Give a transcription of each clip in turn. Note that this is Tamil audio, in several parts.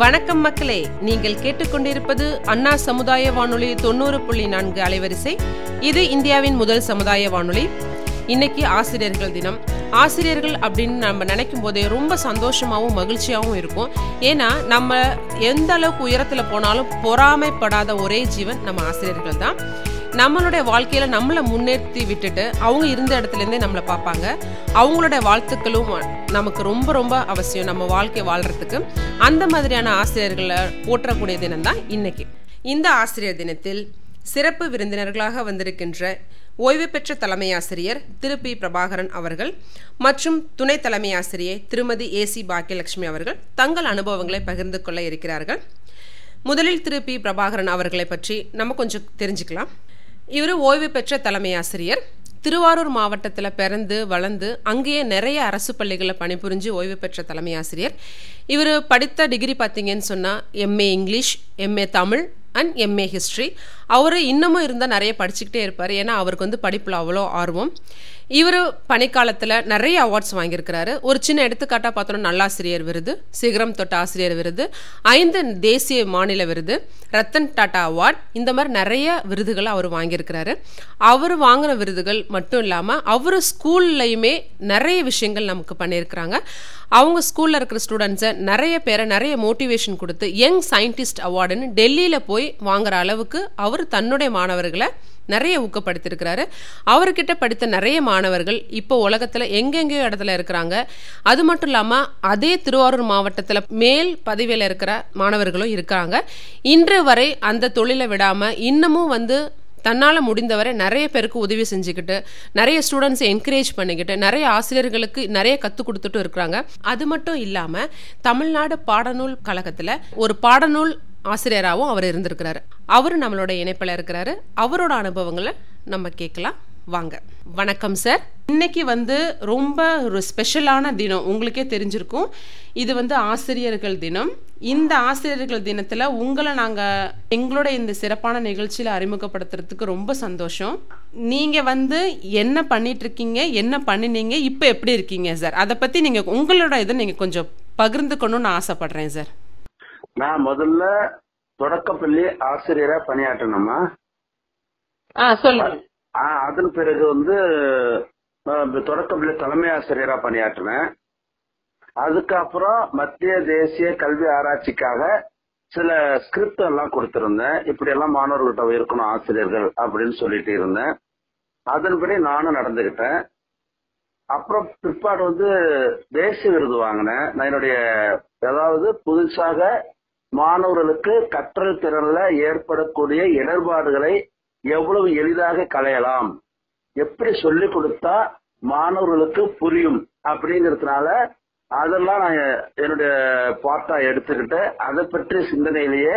வணக்கம் மக்களே. நீங்கள் கேட்டுக்கொண்டிருப்பது அண்ணா சமுதாய வானொலி தொண்ணூறு புள்ளி நான்கு அலைவரிசை. இது இந்தியாவின் முதல் சமுதாய வானொலி. இன்னைக்கு ஆசிரியர்கள் தினம். ஆசிரியர்கள் அப்படின்னு நம்ம நினைக்கும் போதே ரொம்ப சந்தோஷமாகவும் மகிழ்ச்சியாகவும் இருக்கும். ஏன்னா நம்ம எந்த அளவுக்கு உயரத்தில் போனாலும் பொறாமைப்படாத ஒரே ஜீவன் நம்ம ஆசிரியர்கள் தான். நம்மளுடைய வாழ்க்கையில நம்மளை முன்னேற்றி விட்டுட்டு அவங்க இருந்த இடத்துல இருந்தே நம்மளை பார்ப்பாங்க. அவங்களோட வாழ்த்துக்களும் நமக்கு ரொம்ப ரொம்ப அவசியம் நம்ம வாழ்க்கை வாழ்றதுக்கு. அந்த மாதிரியான ஆசிரியர்களை போற்றக்கூடிய தினம் தான் இன்னைக்கு. இந்த ஆசிரியர் தினத்தில் சிறப்பு விருந்தினர்களாக வந்திருக்கின்ற ஓய்வு பெற்ற தலைமை ஆசிரியர் திரு. பி. பிரபாகரன் அவர்கள் மற்றும் துணை தலைமை ஆசிரியை திருமதி ஏ. சி. பாக்கியலட்சுமி அவர்கள் தங்கள் அனுபவங்களை பகிர்ந்து கொள்ள இருக்கிறார்கள். முதலில் திரு. பி. பிரபாகரன் அவர்களை பற்றி நம்ம கொஞ்சம் தெரிஞ்சுக்கலாம். இவர் ஓய்வு பெற்ற தலைமை ஆசிரியர். திருவாரூர் மாவட்டத்தில் பிறந்து வளர்ந்து அங்கேயே நிறைய அரசு பள்ளிகளில் பணிபுரிஞ்சு ஓய்வு பெற்ற தலைமை ஆசிரியர். இவர் படித்த டிகிரி பார்த்தீங்கன்னு சொன்னால் MA English MA Tamil and MA history அவர் இன்னமும் இருந்தால் நிறைய படிச்சுக்கிட்டே இருப்பார். ஏன்னா அவருக்கு வந்து படிப்பில் அவ்வளோ ஆர்வம். இவர் பணிக்காலத்தில் நிறைய அவார்ட்ஸ் வாங்கியிருக்கிறாரு. ஒரு சின்ன எடுத்துக்காட்டாக பார்த்தோன்னா நல்லாசிரியர் விருது சிகரம் தொட்ட ஆசிரியர் விருது ஐந்து தேசிய மாநில விருது ரத்தன் டாட்டா அவார்ட் இந்த மாதிரி நிறைய விருதுகளை அவர் வாங்கியிருக்கிறாரு. அவர் வாங்கின விருதுகள் மட்டும் இல்லாமல் அவர் ஸ்கூல்லையுமே நிறைய விஷயங்கள் நமக்கு பண்ணியிருக்கிறாங்க. அவங்க ஸ்கூலில் இருக்கிற ஸ்டூடெண்ட்ஸை நிறைய பேரை நிறைய மோட்டிவேஷன் கொடுத்து யங் சயின்டிஸ்ட் அவார்டுன்னு டெல்லியில் போய் வாங்குற அளவுக்கு அவர் தன்னுடைய மாணவர்களை நிறைய ஊக்கப்படுத்தியிருக்கிறாரு. அவர்கிட்ட படித்த நிறைய மாணவர்கள் இப்போ உலகத்தில் எங்கெங்கேயோ இடத்துல இருக்கிறாங்க. அது மட்டும் இல்லாமல் அதே திருவாரூர் மாவட்டத்தில் மேல் பதவியில் இருக்கிற மாணவர்களும் இருக்காங்க. இன்று வரை அந்த தொழிலை விடாமல் இன்னமும் வந்து தன்னால் முடிந்தவரை நிறைய பேருக்கு உதவி செஞ்சுக்கிட்டு நிறைய ஸ்டூடெண்ட்ஸை என்கரேஜ் பண்ணிக்கிட்டு நிறைய ஆசிரியர்களுக்கு நிறைய கற்றுக் கொடுத்துட்டு இருக்கிறாங்க. அது மட்டும் இல்லாமல் தமிழ்நாடு பாடநூல் கழகத்தில் ஒரு பாடநூல் ஆசிரியராகவும் அவர் இருந்திருக்கிறாரு. அவர் நம்மளோட இணைப்பில் இருக்கிறாரு. அவரோட அனுபவங்களை நம்ம கேட்கலாம். வாங்க. வணக்கம் சார். இன்னைக்கு வந்து ரொம்ப ஒரு ஸ்பெஷலான தினம். உங்களுக்கே தெரிஞ்சிருக்கும். இது வந்து ஆசிரியர்கள் தினம். இந்த ஆசிரியர்கள் தினத்தில் உங்களை நாங்கள் எங்களோட இந்த சிறப்பான நிகழ்ச்சியில் அறிமுகப்படுத்துறதுக்கு ரொம்ப சந்தோஷம். நீங்கள் வந்து என்ன பண்ணிகிட்ருக்கீங்க என்ன பண்ணினீங்க? இப்போ எப்படி இருக்கீங்க சார்? அதை பற்றி நீங்கள் உங்களோட இதை நீங்கள் கொஞ்சம் பகிர்ந்துக்கணும்னு ஆசைப்படுறேன் சார். நான் முதல்ல தொடக்கப்பள்ளி ஆசிரியரா பணியாற்றணுமா? அதன் பிறகு வந்து தொடக்கப்பள்ளி தலைமை ஆசிரியரா பணியாற்றினேன். அதுக்கப்புறம் மத்திய தேசிய கல்வி ஆராய்ச்சிக்காக சில ஸ்கிரிப்ட் எல்லாம் கொடுத்திருந்தேன். இப்படி எல்லாம் மாணவர்கள்ட்ட இருக்கணும் ஆசிரியர்கள் அப்படின்னு சொல்லிட்டு இருந்தேன். அதன்படி நானும் நடந்துகிட்டேன். அப்புறம் பிற்பாடு வந்து தேசிய விருது வாங்கினேன். நான் என்னுடைய அதாவது புதுசாக மாணவர்களுக்கு கற்றல் திறன்ல ஏற்படக்கூடிய இடர்பாடுகளை எவ்வளவு எளிதாக களையலாம்? எப்படி சொல்லி கொடுத்தா மாணவர்களுக்கு புரியும்? அப்படிங்கறதுனால அதெல்லாம் நான் என்னுடைய பார்ட்டா எடுத்துக்கிட்டு அதை பற்றி சிந்தனையிலேயே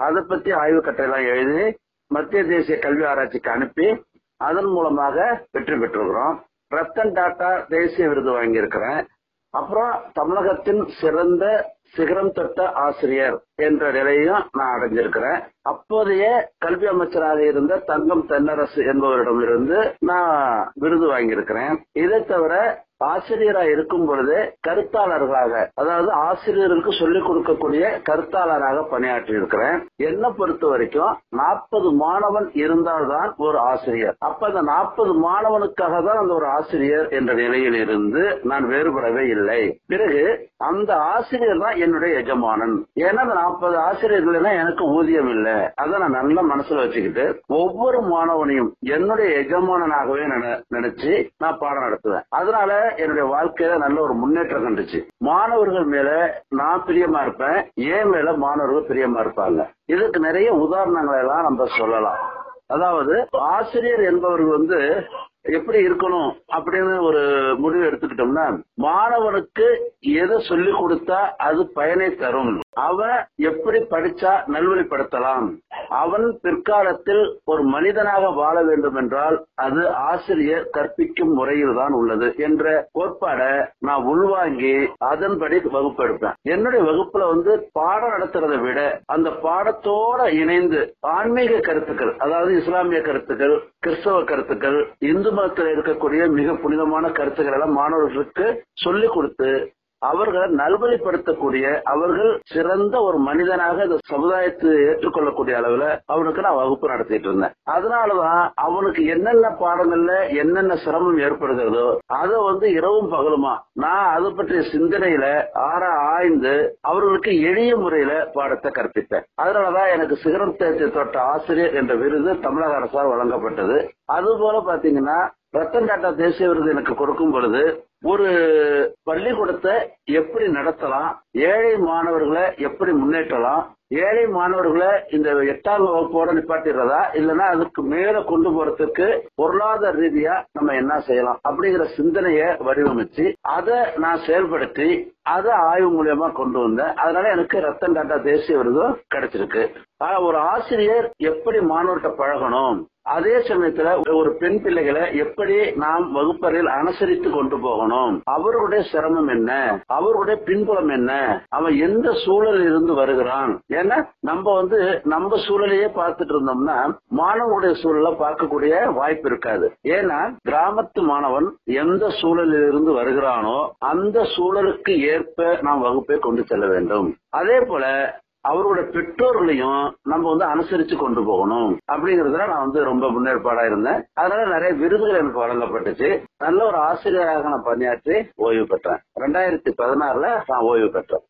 அதை பற்றி ஆய்வு கட்டையெல்லாம் எழுதி மத்திய தேசிய கல்வி ஆராய்ச்சிக்கு அனுப்பி அதன் மூலமாக வெற்றி பெற்றிருக்கிறோம். ரத்தன் டாட்டா தேசிய விருது வாங்கியிருக்கிறேன். அப்புறம் தமிழகத்தின் சிறந்த சிகரம் தொட்ட ஆசிரியர் என்ற நிலையும் நான் அடைஞ்சிருக்கிறேன். அப்போதைய கல்வி அமைச்சராக இருந்த தங்கம் தென்னரசு என்பவரிடமிருந்து நான் விருது வாங்கியிருக்கிறேன். இதை தவிர ஆசிரியரா இருக்கும் பொழுது கருத்தாளர்களாக அதாவது ஆசிரியர்களுக்கு சொல்லிக் கொடுக்கக்கூடிய கருத்தாளராக பணியாற்றி இருக்கிறேன் என்னை பொறுத்த வரைக்கும் நாற்பது மாணவன் இருந்தால்தான் ஒரு ஆசிரியர். அப்ப அந்த நாற்பது மாணவனுக்காக தான் அந்த ஒரு ஆசிரியர் என்ற நிலையில் இருந்து நான் வேறுபடவே இல்லை. பிறகு அந்த ஆசிரியர் தான் என்னுடைய எஜமானன். ஏன்னா அந்த நாற்பது ஆசிரியர்கள் எனக்கு ஊதியம் இல்லை. அதை நான் நல்ல மனசுல வச்சுக்கிட்டு ஒவ்வொரு மாணவனையும் என்னுடைய எஜமானனாகவே நினைச்சு நான் பாடம் நடத்துவேன். அதனால என்னுடைய வாழ்க்கையில நல்ல ஒரு முன்னேற்றம் கண்டுச்சு. மாணவர்கள் மேல நான் பிரியமா இருப்பேன் ஏன் மேல மாணவர்கள் பிரியமா இருப்பாங்க. இதுக்கு நிறைய உதாரணங்களை எல்லாம் நம்ம சொல்லலாம். அதாவது ஆசிரியர் என்பவர் வந்து எப்படி இருக்கணும் அப்படின்னு ஒரு முடிவு எடுத்துக்கிட்டோம்னா மாணவனுக்கு எதை சொல்லி கொடுத்தா அது பயனை தரும். அவன் எப்படி படிச்சா நல்வழிப்படுத்தலாம்? அவன் பிற்காலத்தில் ஒரு மனிதனாக வாழ வேண்டும் என்றால் அது ஆசிரியர் கற்பிக்கும் முறையில் தான் உள்ளது என்ற கோட்பாடை நான் உள்வாங்கி அதன்படி வகுப்பு எடுப்பேன் என்னுடைய வகுப்புல வந்து பாடம் நடத்துறதை விட அந்த பாடத்தோட இணைந்து ஆன்மீக கருத்துக்கள் அதாவது இஸ்லாமிய கருத்துக்கள் கிறிஸ்தவ கருத்துக்கள் இந்து மதத்தில் இருக்கக்கூடிய மிக புனிதமான கருத்துக்கள் எல்லாம் மாணவர்களுக்கு சொல்லிக் கொடுத்து அவர்களை நல்வழிப்படுத்தக்கூடிய அவர்கள் சிறந்த ஒரு மனிதனாக இந்த சமுதாயத்தை ஏற்றுக்கொள்ளக்கூடிய அளவுல அவனுக்கு நான் வகுப்பு நடத்திட்டு இருந்தேன். அதனாலதான் அவனுக்கு என்னென்ன பாடங்கள்ல என்னென்ன சிரமம் ஏற்படுகிறதோ அதை வந்து இரவும் பகலுமா நான் அது பற்றிய சிந்தனையில ஆற ஆய்ந்து அவர்களுக்கு எளிய முறையில பாடத்தை கற்பித்தேன். அதனாலதான் எனக்கு சிகரத்தை தொட்ட ஆசிரியர் என்ற விருது தமிழக அரசால் வழங்கப்பட்டது. அதுபோல பாத்தீங்கன்னா ரத்தன் டாட்டா தேசிய விருது எனக்கு கொடுக்கும் பொழுது ஒரு பள்ளிக்கூடத்தை எப்படி நடத்தலாம் ஏழை மாணவர்களை எப்படி முன்னேற்றலாம் ஏழை மாணவர்களை இந்த எட்டாம் வகுப்போட நிப்பாட்டிடுறதா இல்லைன்னா அதுக்கு மேல கொண்டு போறதுக்கு பொருளாதார ரீதியா நம்ம என்ன செய்யலாம் அப்படிங்கிற சிந்தனையை வடிவமைச்சு அதை நான் செயல்படுத்தி அதை ஆய்வு மூலியமா கொண்டு வந்தேன். அதனால எனக்கு ரத்தன் டாட்டா தேசிய விருதும் கிடைச்சிருக்கு. ஒரு ஆசிரியர் எப்படி மாணவர்கிட்ட பழகணும் அதே சமயத்துல ஒரு பெண் பிள்ளைகளை எப்படி நாம் வகுப்பறையில் அனுசரித்து கொண்டு போகணும்? அவர்களுடைய சிரமம் என்ன? அவர்களுடைய பின்புலம் என்ன? அவன் எந்த சூழலில் இருந்து வருகிறான்? ஏன்னா நம்ம வந்து நம்ம சூழலையே பார்த்துட்டு இருந்தோம்னா மாணவனுடைய சூழலை பார்க்கக்கூடிய வாய்ப்பு இருக்காது. ஏன்னா கிராமத்து மாணவன் எந்த சூழலில் இருந்து வருகிறானோ அந்த சூழலுக்கு ஏற்ப நாம் வகுப்பை கொண்டு செல்ல வேண்டும். அதே போல அவரோட பெற்றோர்களையும் நம்ம வந்து அனுசரிச்சு கொண்டு போகணும். அப்படிங்கறதுல நான் வந்து ரொம்ப முன்னேற்பாடா இருந்தேன். அதனால நிறைய விருதுகள் எனக்கு வழங்கப்பட்டுச்சு. நல்ல ஒரு ஆசிரியராக நான் பணியாற்றி ஓய்வு பெற்றேன். ரெண்டாயிரத்தி பதினாறுல நான் ஓய்வு பெற்றேன்.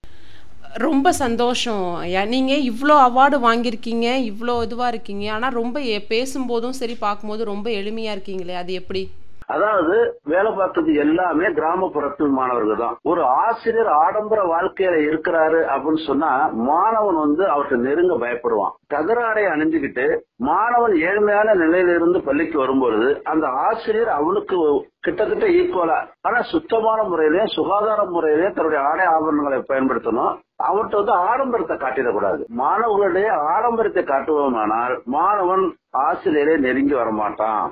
ரொம்ப சந்தோஷம் ஐயா. நீங்கள் இவ்வளோ அவார்டு வாங்கியிருக்கீங்க இவ்வளோ இதுவாக இருக்கீங்க. ஆனால் ரொம்ப பேசும்போதும் சரி பார்க்கும்போது ரொம்ப எளிமையாக இருக்கீங்களே. அது எப்படி? அதாவது வேலை பார்த்தது எல்லாமே கிராமப்புறத்து மாணவர்கள் தான். ஒரு ஆசிரியர் ஆடம்பர வாழ்க்கையில இருக்கிறாரு அப்படின்னு சொன்னா மாணவன் வந்து அவர்கிட்ட நெருங்க பயப்படுவான். தகராறை அணிஞ்சுக்கிட்டு மாணவன் ஏழ்மையான நிலையிலிருந்து பள்ளிக்கு வரும்பொழுது அந்த ஆசிரியர் அவனுக்கு கிட்டத்தட்ட ஈக்குவலா ஆனா சுத்தமான முறையிலயும் சுகாதார முறையிலயும் தன்னுடைய ஆடை ஆபரணங்களை பயன்படுத்தணும். அவர்கிட்ட வந்து ஆடம்பரத்தை காட்டிடக்கூடாது. மாணவர்களுடைய ஆடம்பரத்தை காட்டுவோமானால் மாணவன் ஆசிரியரை நெருங்கி வரமாட்டான்.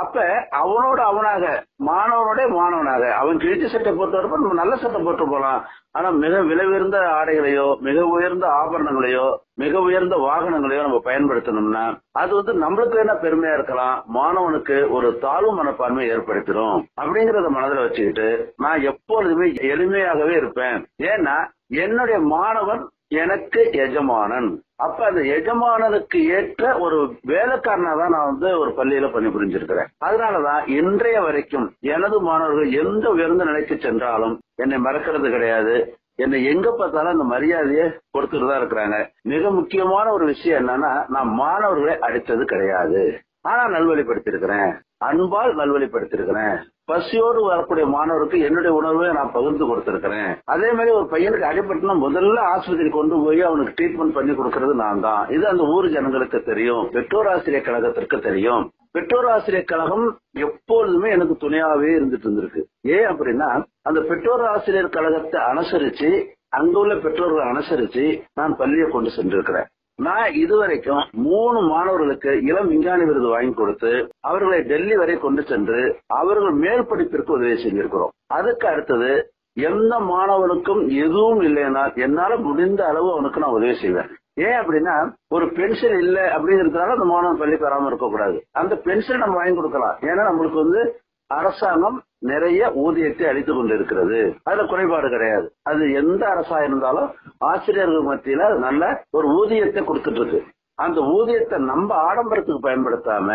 அப்ப அவனோட அவனாக மாணவனோட மாணவனாக. அவன் கிழிச்ச சட்டை போட்டு நம்ம நல்ல சட்டை போட்டு போலாம். ஆனா மிக விலை உயர்ந்த ஆடைகளையோ மிக உயர்ந்த ஆபரணங்களையோ மிக உயர்ந்த வாகனங்களையோ நம்ம பயன்படுத்தணும்னா அது வந்து நம்மளுக்கு என்ன பெருமையா இருக்கலாம். மாணவனுக்கு ஒரு தாழ்வு மனப்பான்மை ஏற்படுத்திடும் அப்படிங்கறத மனதில் வச்சுக்கிட்டு நான் எப்பொழுதுமே எளிமையாகவே இருப்பேன். ஏன்னா என்னுடைய மாணவன் எனக்கு எஜமானன். அப்ப அந்த எஜமானனுக்கு ஏற்ற ஒரு வேலைக்காரனா தான் நான் வந்து ஒரு பள்ளியில பணிபுரிஞ்சிருக்கிறேன் அதனாலதான் இன்றைய வரைக்கும் எனது மாணவர்கள் எந்த உயர்ந்த நிலைக்கு சென்றாலும் என்னை மறக்கிறது கிடையாது. என்னை எங்க பார்த்தாலும் அந்த மரியாதையை கொடுத்துட்டு தான் இருக்கிறாங்க. மிக முக்கியமான ஒரு விஷயம் என்னன்னா நான் மாணவர்களை அடித்தது கிடையாது. ஆனா நல்வழிப்படுத்திருக்கிறேன் அன்பால் நல்வழிப்படுத்திருக்கிறேன் பசியோடு வரக்கூடிய மாணவருக்கு என்னுடைய உணர்வை நான் பகிர்ந்து கொடுத்திருக்கிறேன். அதே மாதிரி ஒரு பையனுக்கு அடிபட்டுனா முதல்ல ஆஸ்பத்திரி கொண்டு போய் அவனுக்கு ட்ரீட்மெண்ட் பண்ணி கொடுக்கறது நான் தான். இது அந்த ஊர் ஜனங்களுக்கு தெரியும். பெற்றோர் ஆசிரியர் கழகத்திற்கு தெரியும். பெற்றோர் ஆசிரியர் கழகம் எப்பொழுதுமே எனக்கு துணையாவே இருந்துட்டு இருந்திருக்கு. ஏன் அப்படின்னா அந்த பெற்றோர் ஆசிரியர் கழகத்தை அனுசரிச்சு அங்குள்ள பெற்றோர்களை அனுசரிச்சு நான் பள்ளியை கொண்டு சென்றிருக்கிறேன். நான் இதுவரைக்கும் மூணு மாணவர்களுக்கு இளம் விஞ்ஞானி விருது வாங்கி கொடுத்து அவர்களை டெல்லி வரை கொண்டு சென்று அவர்கள் மேல் படிப்பிற்கு உதவி செஞ்சிருக்கிறோம். அதுக்கு அடுத்தது எந்த மாணவனுக்கும் எதுவும் இல்லைன்னா என்னால முடிந்த அளவு அவனுக்கு நான் உதவி செய்வேன். ஏன் அப்படின்னா ஒரு பென்ஷன் இல்ல அப்படிங்கிறதுனால அந்த மாணவன் பள்ளிக்கு வராம இருக்கக்கூடாது. அந்த பென்ஷன் நம்ம வாங்கி கொடுக்கலாம். ஏன்னா நம்மளுக்கு வந்து அரசாங்கம் நிறைய ஊதியத்தை அளித்துக் கொண்டிருக்கிறது. அதுல குறைபாடு கிடையாது. அது எந்த அரசா இருந்தாலும் ஆசிரியர்கள் மத்தியில நல்ல ஒரு ஊதியத்தை கொடுத்துட்டு இருக்கு அந்த ஊதியத்தை நம்ம ஆடம்பரத்துக்கு பயன்படுத்தாம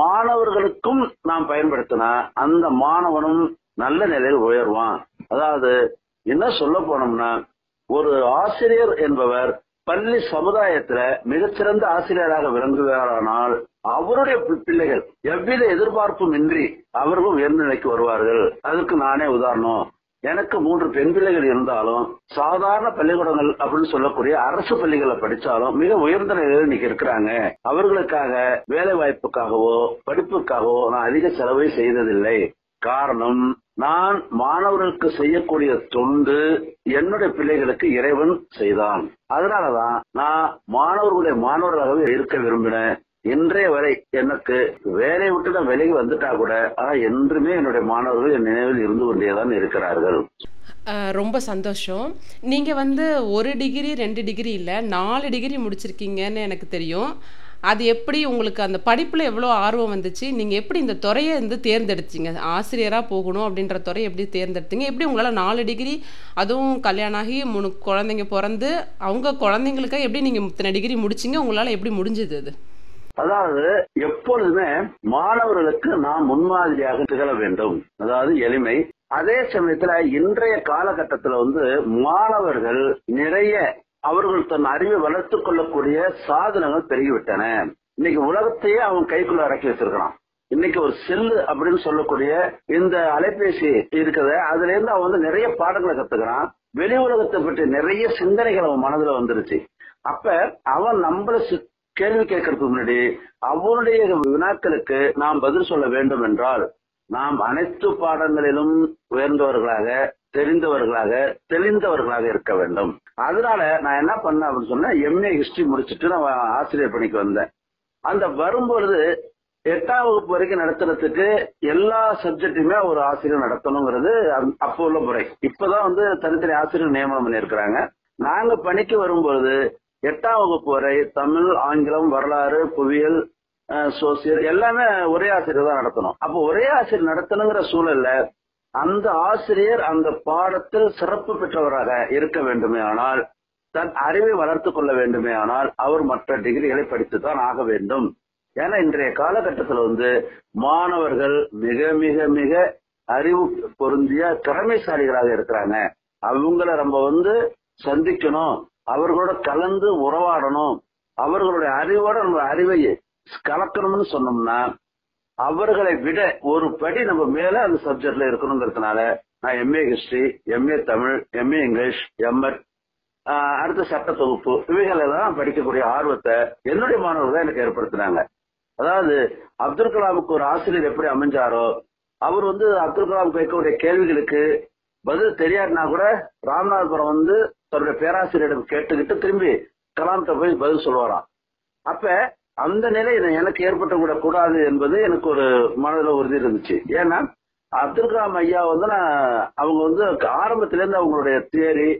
மாணவர்களுக்கும் நாம் பயன்படுத்தினா அந்த மாணவனும் நல்ல நிலையில் உயர்வான். அதாவது என்ன சொல்ல போனோம்னா ஒரு ஆசிரியர் என்பவர் பள்ளி சமுதாயத்துல மிகச்சிறந்த ஆசிரியராக விளங்குகிறாரானால் அவருடைய பிள்ளைகள் எவ்வித எதிர்பார்ப்பும் இன்றி அவர்களும் உயர்ந்த நிலைக்கு வருவார்கள். அதுக்கு நானே உதாரணம். எனக்கு மூன்று பெண் பிள்ளைகள் இருந்தாலும் சாதாரண பள்ளிக்கூடங்கள் அப்படின்னு சொல்லக்கூடிய அரசு பள்ளிகளை படிச்சாலும் மிக உயர்ந்த நிலையில இன்னைக்கு இருக்கிறாங்க. அவர்களுக்காக வேலை வாய்ப்புக்காகவோ படிப்புக்காகவோ நான் அதிக செலவை செய்ததில்லை. காரணம் நான் மாணவர்களுக்கு செய்யக்கூடிய தொண்டு என்னுடைய பிள்ளைகளுக்கு இறைவன் செய்தான். அதனாலதான் நான் மாணவர்களுடைய மாணவர்களாகவே இருக்க விரும்பினேன். இன்றைய வரை எனக்கு வேலை விட்டு நான் விலகி வந்துட்டா கூட ஆனா என்றுமே என்னுடைய மாணவர்கள் என் நினைவில் இருந்து கொண்டேதான் இருக்கிறார்கள். ரொம்ப சந்தோஷம். நீங்கள் வந்து ஒரு டிகிரி ரெண்டு டிகிரி இல்லை நாலு டிகிரி முடிச்சிருக்கீங்கன்னு எனக்கு தெரியும். அது எப்படி உங்களுக்கு அந்த படிப்பில் எவ்வளோ ஆர்வம் வந்துச்சு? நீங்கள் எப்படி இந்த துறையை வந்து தேர்ந்தெடுத்தீங்க? ஆசிரியராக போகணும் அப்படின்ற துறையை எப்படி தேர்ந்தெடுத்தீங்க? எப்படி உங்களால் நாலு டிகிரி அதுவும் கல்யாணம் ஆகி மூணு குழந்தைங்க பிறந்து அவங்க குழந்தைங்களுக்காக எப்படி நீங்கள் இத்தனை டிகிரி முடிச்சிங்க? உங்களால் எப்படி முடிஞ்சது அது? அதாவது எப்பொழுதுமே மாணவர்களுக்கு நாம் முன்மாதிரியாக திகழ வேண்டும். அதாவது எளிமை. அதே சமயத்துல இன்றைய காலகட்டத்துல வந்து மாணவர்கள் நிறைய அவர்கள் தன் அறிவை வளர்த்துக் கொள்ளக்கூடிய சாதனங்கள் பெருகிவிட்டன. இன்னைக்கு உலகத்தையே அவன் கைக்குள்ள இறக்கி வச்சிருக்கிறான். இன்னைக்கு ஒரு செல்லு அப்படின்னு சொல்லக்கூடிய இந்த அலைபேசி இருக்குது. அதுல இருந்து அவன் வந்து நிறைய பாடங்களை கத்துக்கிறான். வெளி உலகத்தை பற்றி நிறைய சிந்தனைகள் அவன் மனதுல வந்துருச்சு. அப்ப அவன் நம்மள சி- கேள்வி கேட்கறதுக்கு முன்னாடி அவனுடைய வினாக்களுக்கு நாம் பதில் சொல்ல வேண்டும் என்றால் நாம் அனைத்து பாடங்களிலும் உயர்ந்தவர்களாக தெரிந்தவர்களாக தெளிந்தவர்களாக இருக்க வேண்டும். அதனால நான் என்ன பண்ணேன் அப்படின்னு சொன்னா எம்ஏ ஹிஸ்டரி முடிச்சுட்டு நான் ஆசிரியர் பணிக்கு வந்தேன். அந்த வரும்பொழுது எட்டாம் வகுப்பு வரைக்கும் நடத்துறதுக்கு எல்லா சப்ஜெக்ட்டுமே ஒரு ஆசிரியர் நடத்தணுங்கிறது அப்போ உள்ள முறை. இப்பதான் வந்து தனித்தனி ஆசிரியர் நியமனம் பண்ணியிருக்கிறாங்க. நாங்க பணிக்கு வரும்பொழுது எட்டாம் வகுப்பு வரை தமிழ் ஆங்கிலம் வரலாறு புவியியல் சோசியல் எல்லாமே ஒரே ஆசிரியர் தான் நடத்தணும். அப்போ ஒரே ஆசிரியர் நடத்தணுங்கிற சூழல்ல அந்த ஆசிரியர் அந்த பாடத்தில் சிறப்பு பெற்றவராக இருக்க வேண்டுமே ஆனால் தன் அறிவை வளர்த்துக் கொள்ள வேண்டுமே ஆனால் அவர் மற்ற டிகிரிகளை படித்துதான் ஆக வேண்டும். ஏன்னா இன்றைய காலகட்டத்தில் வந்து மாணவர்கள் மிக மிக மிக அறிவு பொருந்திய திறமைசாலிகளாக இருக்கிறாங்க. அவங்கள நம்ம வந்து சந்திக்கணும். அவர்களோட கலந்து உறவாடணும். அவர்களுடைய அறிவோட நம்ம அறிவை கலக்கணும்னு சொன்னோம்னா அவர்களை விட ஒரு படி நம்ம மேல அந்த சப்ஜெக்ட்ல இருக்கணுங்கிறதுனால நான் MA history MA Tamil MA English MEd அடுத்த சட்ட தொகுப்பு இவைகளெல்லாம் படிக்கக்கூடிய ஆர்வத்தை என்னுடைய மாணவர்கள் தான் எனக்கு ஏற்படுத்தினாங்க. அதாவது அப்துல் கலாமுக்கு ஒரு ஆசிரியர் எப்படி அமைஞ்சாரோ அவர் வந்து அப்துல் கலாம் கேட்கக்கூடிய கேள்விகளுக்கு பதில் தெரியாதுன்னா கூட ராமநாதபுரம் வந்து அவருடைய பேராசிரியரிடம் கேட்டுக்கிட்டு திரும்பி கலாம்கிட்ட போய் பதில் சொல்லுவாராம். அப்ப அந்த நிலை எனக்கு ஏற்பட்டு கூடாது என்பது எனக்கு ஒரு மனதில் உறுதி இருந்துச்சு. ஏன்னா அப்துல் கலாம் ஐயா வந்து நான் அவங்க வந்து ஆரம்பத்திலேருந்து அவங்களுடைய தியரி